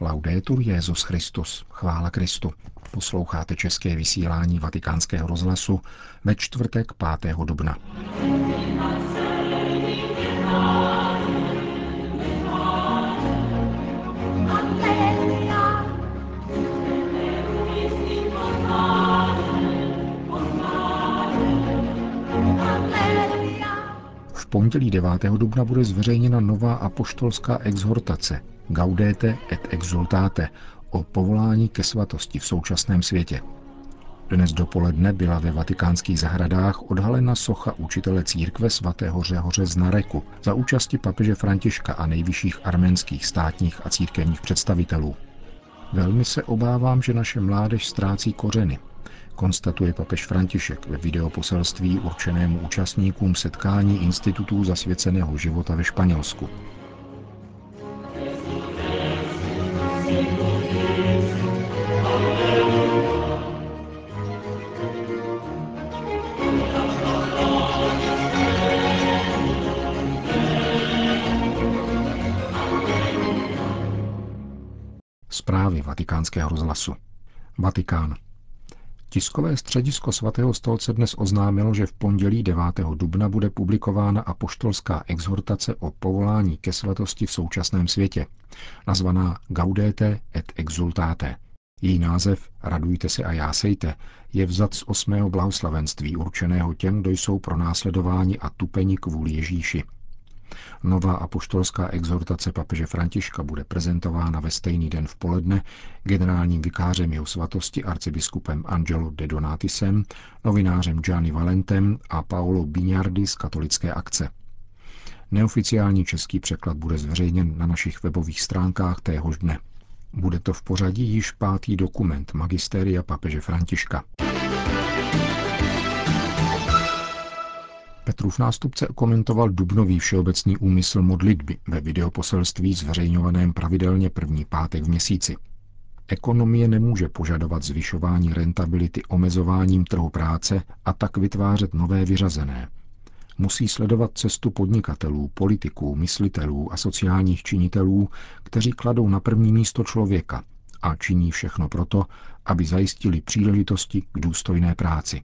Laudetur Jezus Christus, chvála Kristu. Posloucháte české vysílání Vatikánského rozhlasu ve čtvrtek 5. dubna. V pondělí 9. dubna bude zveřejněna nová apoštolská exhortace Gaudete et exultate o povolání ke svatosti v současném světě. Dnes dopoledne byla ve vatikánských zahradách odhalena socha učitele církve svatého Řehoře z Nareku za účasti papeže Františka a nejvyšších arménských státních a církevních představitelů. Velmi se obávám, že naše mládež ztrácí kořeny, konstatuje papež František ve videoposelství určenému účastníkům setkání institutů zasvěceného života ve Španělsku. Vatikánského rozhlasu. Vatikán. Tiskové středisko svatého stolce dnes oznámilo, že v pondělí 9. dubna bude publikována apoštolská exhortace o povolání ke svatosti v současném světě, nazvaná Gaudete et exultate. Její název Radujte se a jásejte je vzat z osmého blahoslavenství určeného těm, kdo jsou pro následování a tupeni kvůli Ježíši – Nová apoštolská exhortace papeže Františka bude prezentována ve stejný den v poledne generálním vikářem jeho svatosti arcibiskupem Angelo de Donatisem, novinářem Gianni Valentem a Paolo Bignardi z katolické akce. Neoficiální český překlad bude zveřejněn na našich webových stránkách téhož dne. Bude to v pořadí již pátý dokument Magisteria papeže Františka. Petrův nástupce komentoval dubnový všeobecný úmysl modlitby ve videoposelství zveřejňovaném pravidelně první pátek v měsíci. Ekonomie nemůže požadovat zvyšování rentability omezováním trhu práce a tak vytvářet nové vyřazené. Musí sledovat cestu podnikatelů, politiků, myslitelů a sociálních činitelů, kteří kladou na první místo člověka a činí všechno proto, aby zajistili příležitosti k důstojné práci.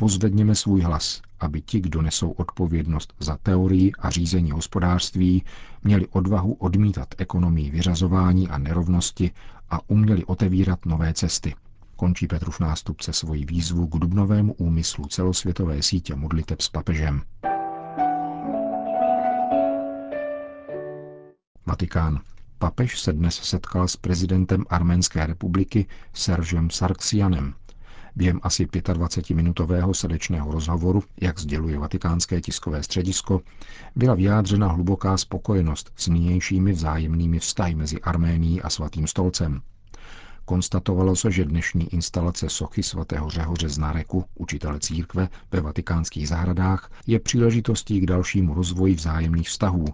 Pozvedněme svůj hlas, aby ti, kdo nesou odpovědnost za teorii a řízení hospodářství, měli odvahu odmítat ekonomii vyřazování a nerovnosti a uměli otevírat nové cesty. Končí Petrův nástupce svoji výzvu k dubnovému úmyslu celosvětové sítě modliteb s papežem. Vatikán. Papež se dnes setkal s prezidentem Arménské republiky Seržem Sarksianem, Během asi 25-minutového srdečného rozhovoru, jak sděluje vatikánské tiskové středisko, byla vyjádřena hluboká spokojenost s nynějšími vzájemnými vztahy mezi Arménií a Svatým stolcem. Konstatovalo se, že dnešní instalace sochy svatého Řehoře z Nareku, učitele církve, ve vatikánských zahradách, je příležitostí k dalšímu rozvoji vzájemných vztahů,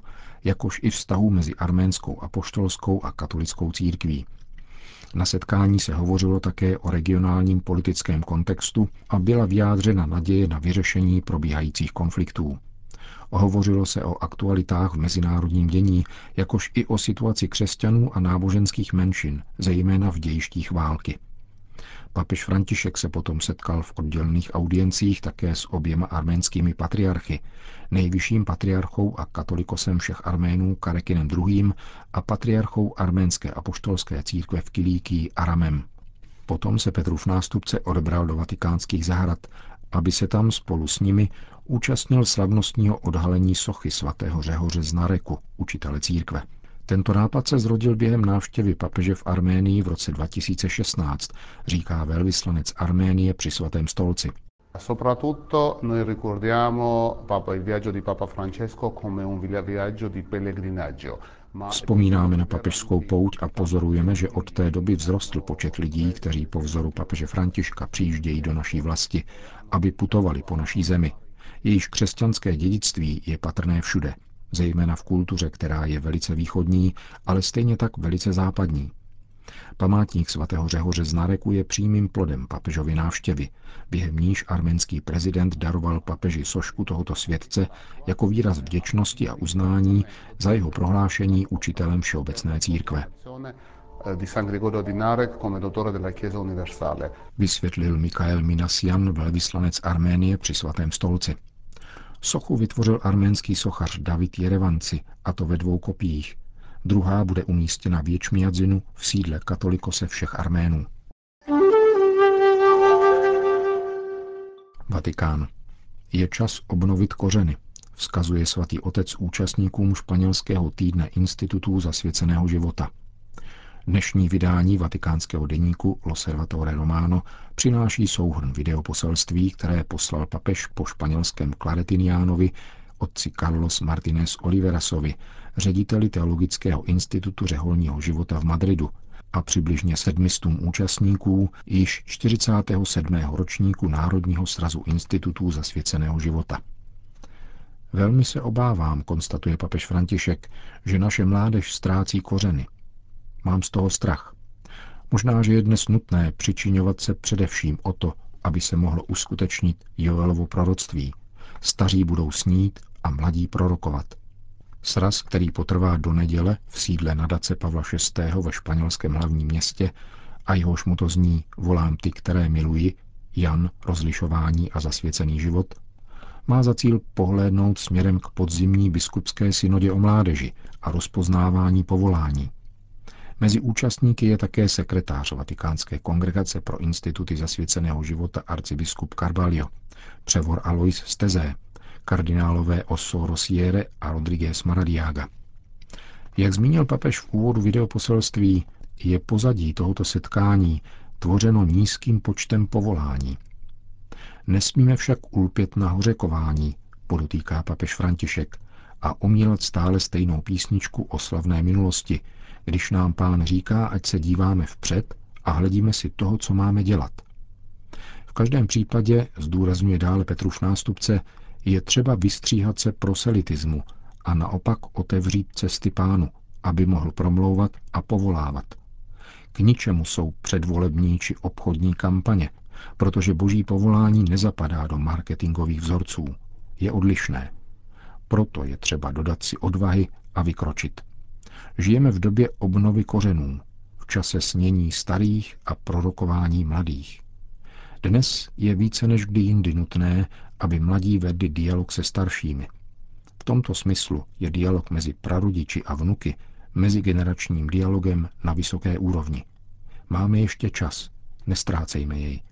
jakož i vztahů mezi arménskou apoštolskou a katolickou církví, na setkání se hovořilo také o regionálním politickém kontextu a byla vyjádřena naděje na vyřešení probíhajících konfliktů. Hovořilo se o aktualitách v mezinárodním dění, jakož i o situaci křesťanů a náboženských menšin, zejména v dějištích války. Papež František se potom setkal v oddělených audiencích také s oběma arménskými patriarchy, nejvyšším patriarchou a katolikosem všech Arménů Karekinem II. a patriarchou arménské apoštolské církve v Kilíkii Aramem. Potom se Petrův nástupce odebral do vatikánských zahrad, aby se tam spolu s nimi účastnil slavnostního odhalení sochy svatého Řehoře z Nareku, učitele církve. Tento nápad se zrodil během návštěvy papeže v Arménii v roce 2016, říká velvyslanec Arménie při svatém stolci. Soprattutto noi ricordiamo Papa, il viaggio di Papa Francesco come un viaggio di pellegrinaggio. Vzpomínáme na papežskou pouť a pozorujeme, že od té doby vzrostl počet lidí, kteří po vzoru papeže Františka přijíždějí do naší vlasti, aby putovali po naší zemi. Jejíž křesťanské dědictví je patrné všude – zejména v kultuře, která je velice východní, ale stejně tak velice západní. Památník svatého Řehoře z Nareku je přímým plodem papežovy návštěvy, během níž arménský prezident daroval papeži sošku tohoto světce jako výraz vděčnosti a uznání za jeho prohlášení učitelem všeobecné církve. Vysvětlil Mikael Minasian, velvyslanec Arménie při svatém stolci. Sochu vytvořil arménský sochař David Jerevanci, a to ve dvou kopiích. Druhá bude umístěna v Ječmiadzinu v sídle katolikose všech Arménů. Vatikán. Je čas obnovit kořeny, vzkazuje svatý otec účastníkům španělského týdne Institutů zasvěceného života. Dnešní vydání vatikánského deníku Loservatore Romano přináší souhrn videoposelství, které poslal papež po španělském Claretiniánovi otci Carlos Martinez Oliverasovi, řediteli Teologického institutu řeholního života v Madridu a přibližně sedmistům účastníků již 47. ročníku Národního srazu institutů zasvěceného života. Velmi se obávám, konstatuje papež František, že naše mládež ztrácí kořeny. Mám z toho strach. Možná, že je dnes nutné přičiňovat se především o to, aby se mohlo uskutečnit Joelovo proroctví. Staří budou snít a mladí prorokovat. Sraz, který potrvá do neděle v sídle nadace Pavla VI. ve španělském hlavním městě a jehož mu to zní Volám ty, které miluji, Jan, rozlišování a zasvěcený život, má za cíl pohlédnout směrem k podzimní biskupské synodě o mládeži a rozpoznávání povolání. Mezi účastníky je také sekretář Vatikánské kongregace pro instituty zasvěceného života arcibiskup Carvalho, převor Alois Stezé, kardinálové Osso Rosiere a Rodriguez Maradiaga. Jak zmínil papež v úvodu videoposelství, je pozadí tohoto setkání tvořeno nízkým počtem povolání. Nesmíme však ulpět na hořekování, podotýká papež František, a omílat stále stejnou písničku o slavné minulosti, když nám pán říká, ať se díváme vpřed a hledíme si toho, co máme dělat. V každém případě, zdůrazňuje dále Petruš nástupce, je třeba vystříhat se proselitismu a naopak otevřít cesty pánu, aby mohl promlouvat a povolávat. K ničemu jsou předvolební či obchodní kampaně, protože boží povolání nezapadá do marketingových vzorců. Je odlišné. Proto je třeba dodat si odvahy a vykročit. Žijeme v době obnovy kořenů, v čase snění starých a prorokování mladých. Dnes je více než kdy jindy nutné, aby mladí vedli dialog se staršími. V tomto smyslu je dialog mezi prarodiči a vnuky mezigeneračním dialogem na vysoké úrovni. Máme ještě čas, nestrácejme jej.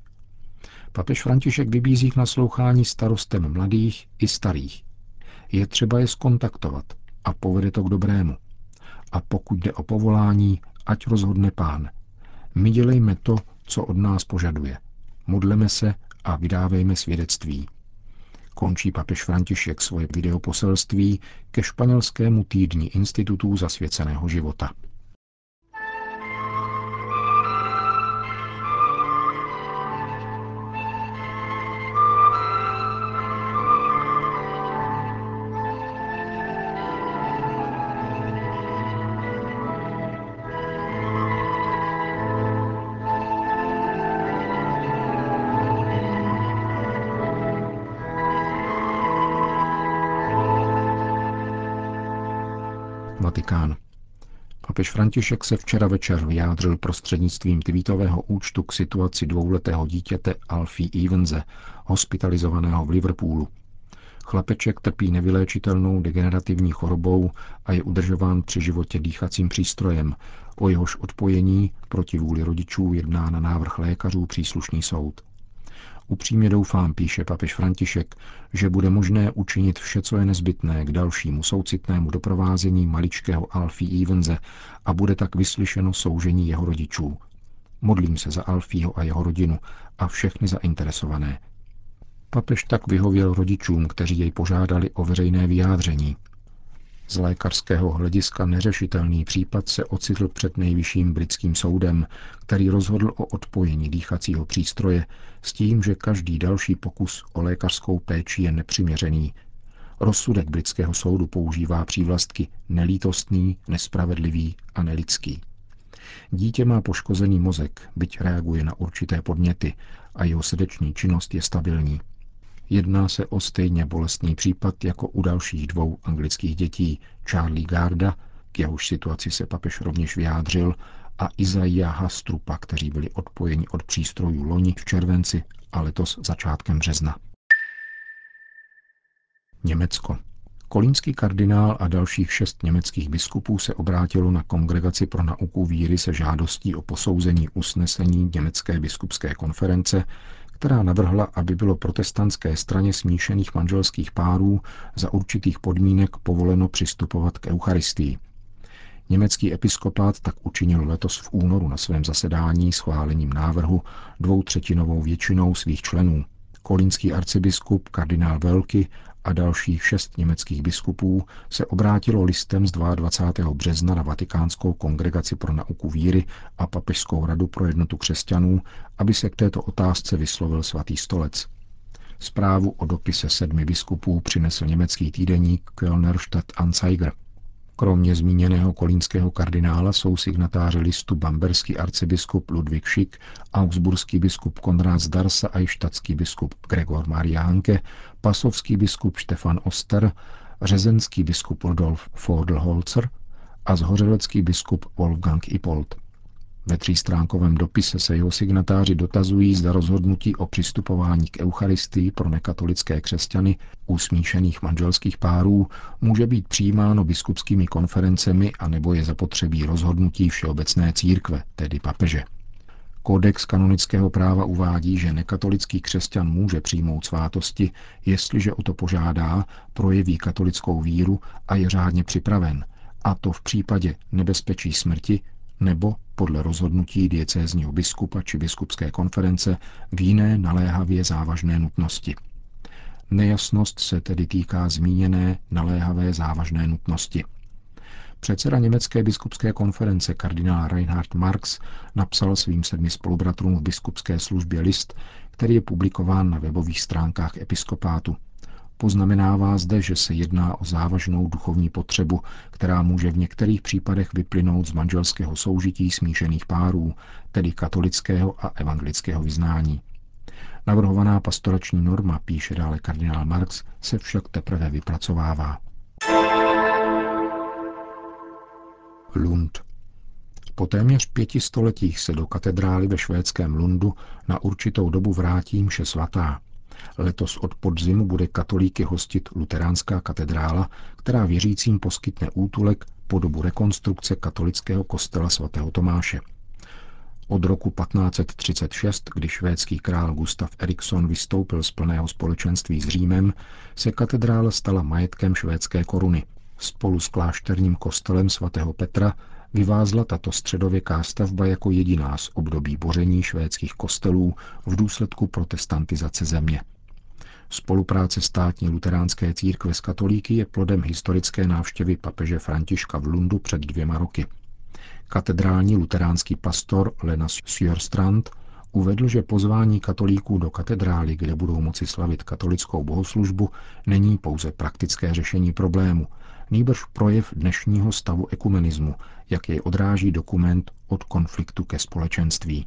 Papež František vybízí k naslouchání starostem mladých i starých. Je třeba je skontaktovat a povede to k dobrému. A pokud jde o povolání, ať rozhodne pán. My dělejme to, co od nás požaduje. Modleme se a vydávejme svědectví. Končí papež František svoje videoposelství ke španělskému týdni Institutů zasvěceného života. Vatikán. Papež František se včera večer vyjádřil prostřednictvím tweetového účtu k situaci dvouletého dítěte Alfie Evense, hospitalizovaného v Liverpoolu. Chlapeček trpí nevyléčitelnou degenerativní chorobou a je udržován při životě dýchacím přístrojem. O jehož odpojení proti vůli rodičů jedná na návrh lékařů příslušný soud. Upřímně doufám, píše papež František, že bude možné učinit vše, co je nezbytné k dalšímu soucitnému doprovázení maličkého Alfie Evense a bude tak vyslyšeno soužení jeho rodičů. Modlím se za Alfího a jeho rodinu a všechny zainteresované. Papež tak vyhověl rodičům, kteří jej požádali o veřejné vyjádření. Z lékařského hlediska neřešitelný případ se ocitl před nejvyšším britským soudem, který rozhodl o odpojení dýchacího přístroje s tím, že každý další pokus o lékařskou péči je nepřiměřený. Rozsudek britského soudu používá přívlastky nelítostný, nespravedlivý a nelidský. Dítě má poškozený mozek, byť reaguje na určité podněty a jeho srdeční činnost je stabilní. Jedná se o stejně bolestný případ jako u dalších dvou anglických dětí, Charlie Garda, k jehož situaci se papež rovněž vyjádřil, a Izaia Hastrupa, kteří byli odpojeni od přístrojů loni v červenci a letos začátkem března. Německo. Kolínský kardinál a dalších šest německých biskupů se obrátilo na Kongregaci pro nauku víry se žádostí o posouzení usnesení Německé biskupské konference, která navrhla, aby bylo protestantské straně smíšených manželských párů za určitých podmínek povoleno přistupovat k Eucharistii. Německý episkopát tak učinil letos v únoru na svém zasedání schválením návrhu dvoutřetinovou většinou svých členů. Kolínský arcibiskup kardinál Velky a dalších šest německých biskupů se obrátilo listem z 22. března na Vatikánskou kongregaci pro nauku víry a Papežskou radu pro jednotu křesťanů, aby se k této otázce vyslovil svatý stolec. Zprávu o dopise sedmi biskupů přinesl německý týdeník Kölner Stadt Anzeiger – Kromě zmíněného kolínského kardinála jsou signatáři listu bamberský arcibiskup Ludvík Šik, augsburský biskup Konrád Zdarsa a štatský biskup Gregor Maria Hanke, pasovský biskup Stefan Oster, řezenský biskup Rudolf Fordelholzer a zhořelecký biskup Wolfgang Ipold. Ve třístránkovém dopise se jeho signatáři dotazují, zda rozhodnutí o přistupování k Eucharistii pro nekatolické křesťany u smíšených manželských párů může být přijímáno biskupskými konferencemi a nebo je zapotřebí rozhodnutí Všeobecné církve, tedy papeže. Kodex kanonického práva uvádí, že nekatolický křesťan může přijmout svátosti, jestliže o to požádá, projeví katolickou víru a je řádně připraven, a to v případě nebezpečí smrti nebo podle rozhodnutí diecézního biskupa či biskupské konference v jiné naléhavě závažné nutnosti. Nejasnost se tedy týká zmíněné naléhavé závažné nutnosti. Předseda německé biskupské konference kardinál Reinhard Marx napsal svým sedmi spolubratrům v biskupské službě list, který je publikován na webových stránkách episkopátu. Poznamenává zde, že se jedná o závažnou duchovní potřebu, která může v některých případech vyplynout z manželského soužití smíšených párů, tedy katolického a evangelického vyznání. Navrhovaná pastorační norma, píše dále kardinál Marx, se však teprve vypracovává. Lund. Po téměř pěti stoletích se do katedrály ve švédském Lundu na určitou dobu vrátí mše svatá. Letos od podzimu bude katolíky hostit luteránská katedrála, která věřícím poskytne útulek po dobu rekonstrukce katolického kostela svatého Tomáše. Od roku 1536, kdy švédský král Gustav Eriksson vystoupil z plného společenství s Římem, se katedrála stala majetkem švédské koruny. Spolu s klášterním kostelem svatého Petra vyvázla tato středověká stavba jako jediná z období boření švédských kostelů v důsledku protestantizace země. Spolupráce státní luteránské církve s katolíky je plodem historické návštěvy papeže Františka v Lundu před dvěma roky. Katedrální luteránský pastor Lenas Sjörstrand uvedl, že pozvání katolíků do katedrály, kde budou moci slavit katolickou bohoslužbu, není pouze praktické řešení problému, nýbrž projev dnešního stavu ekumenismu, jak jej odráží dokument od konfliktu ke společenství.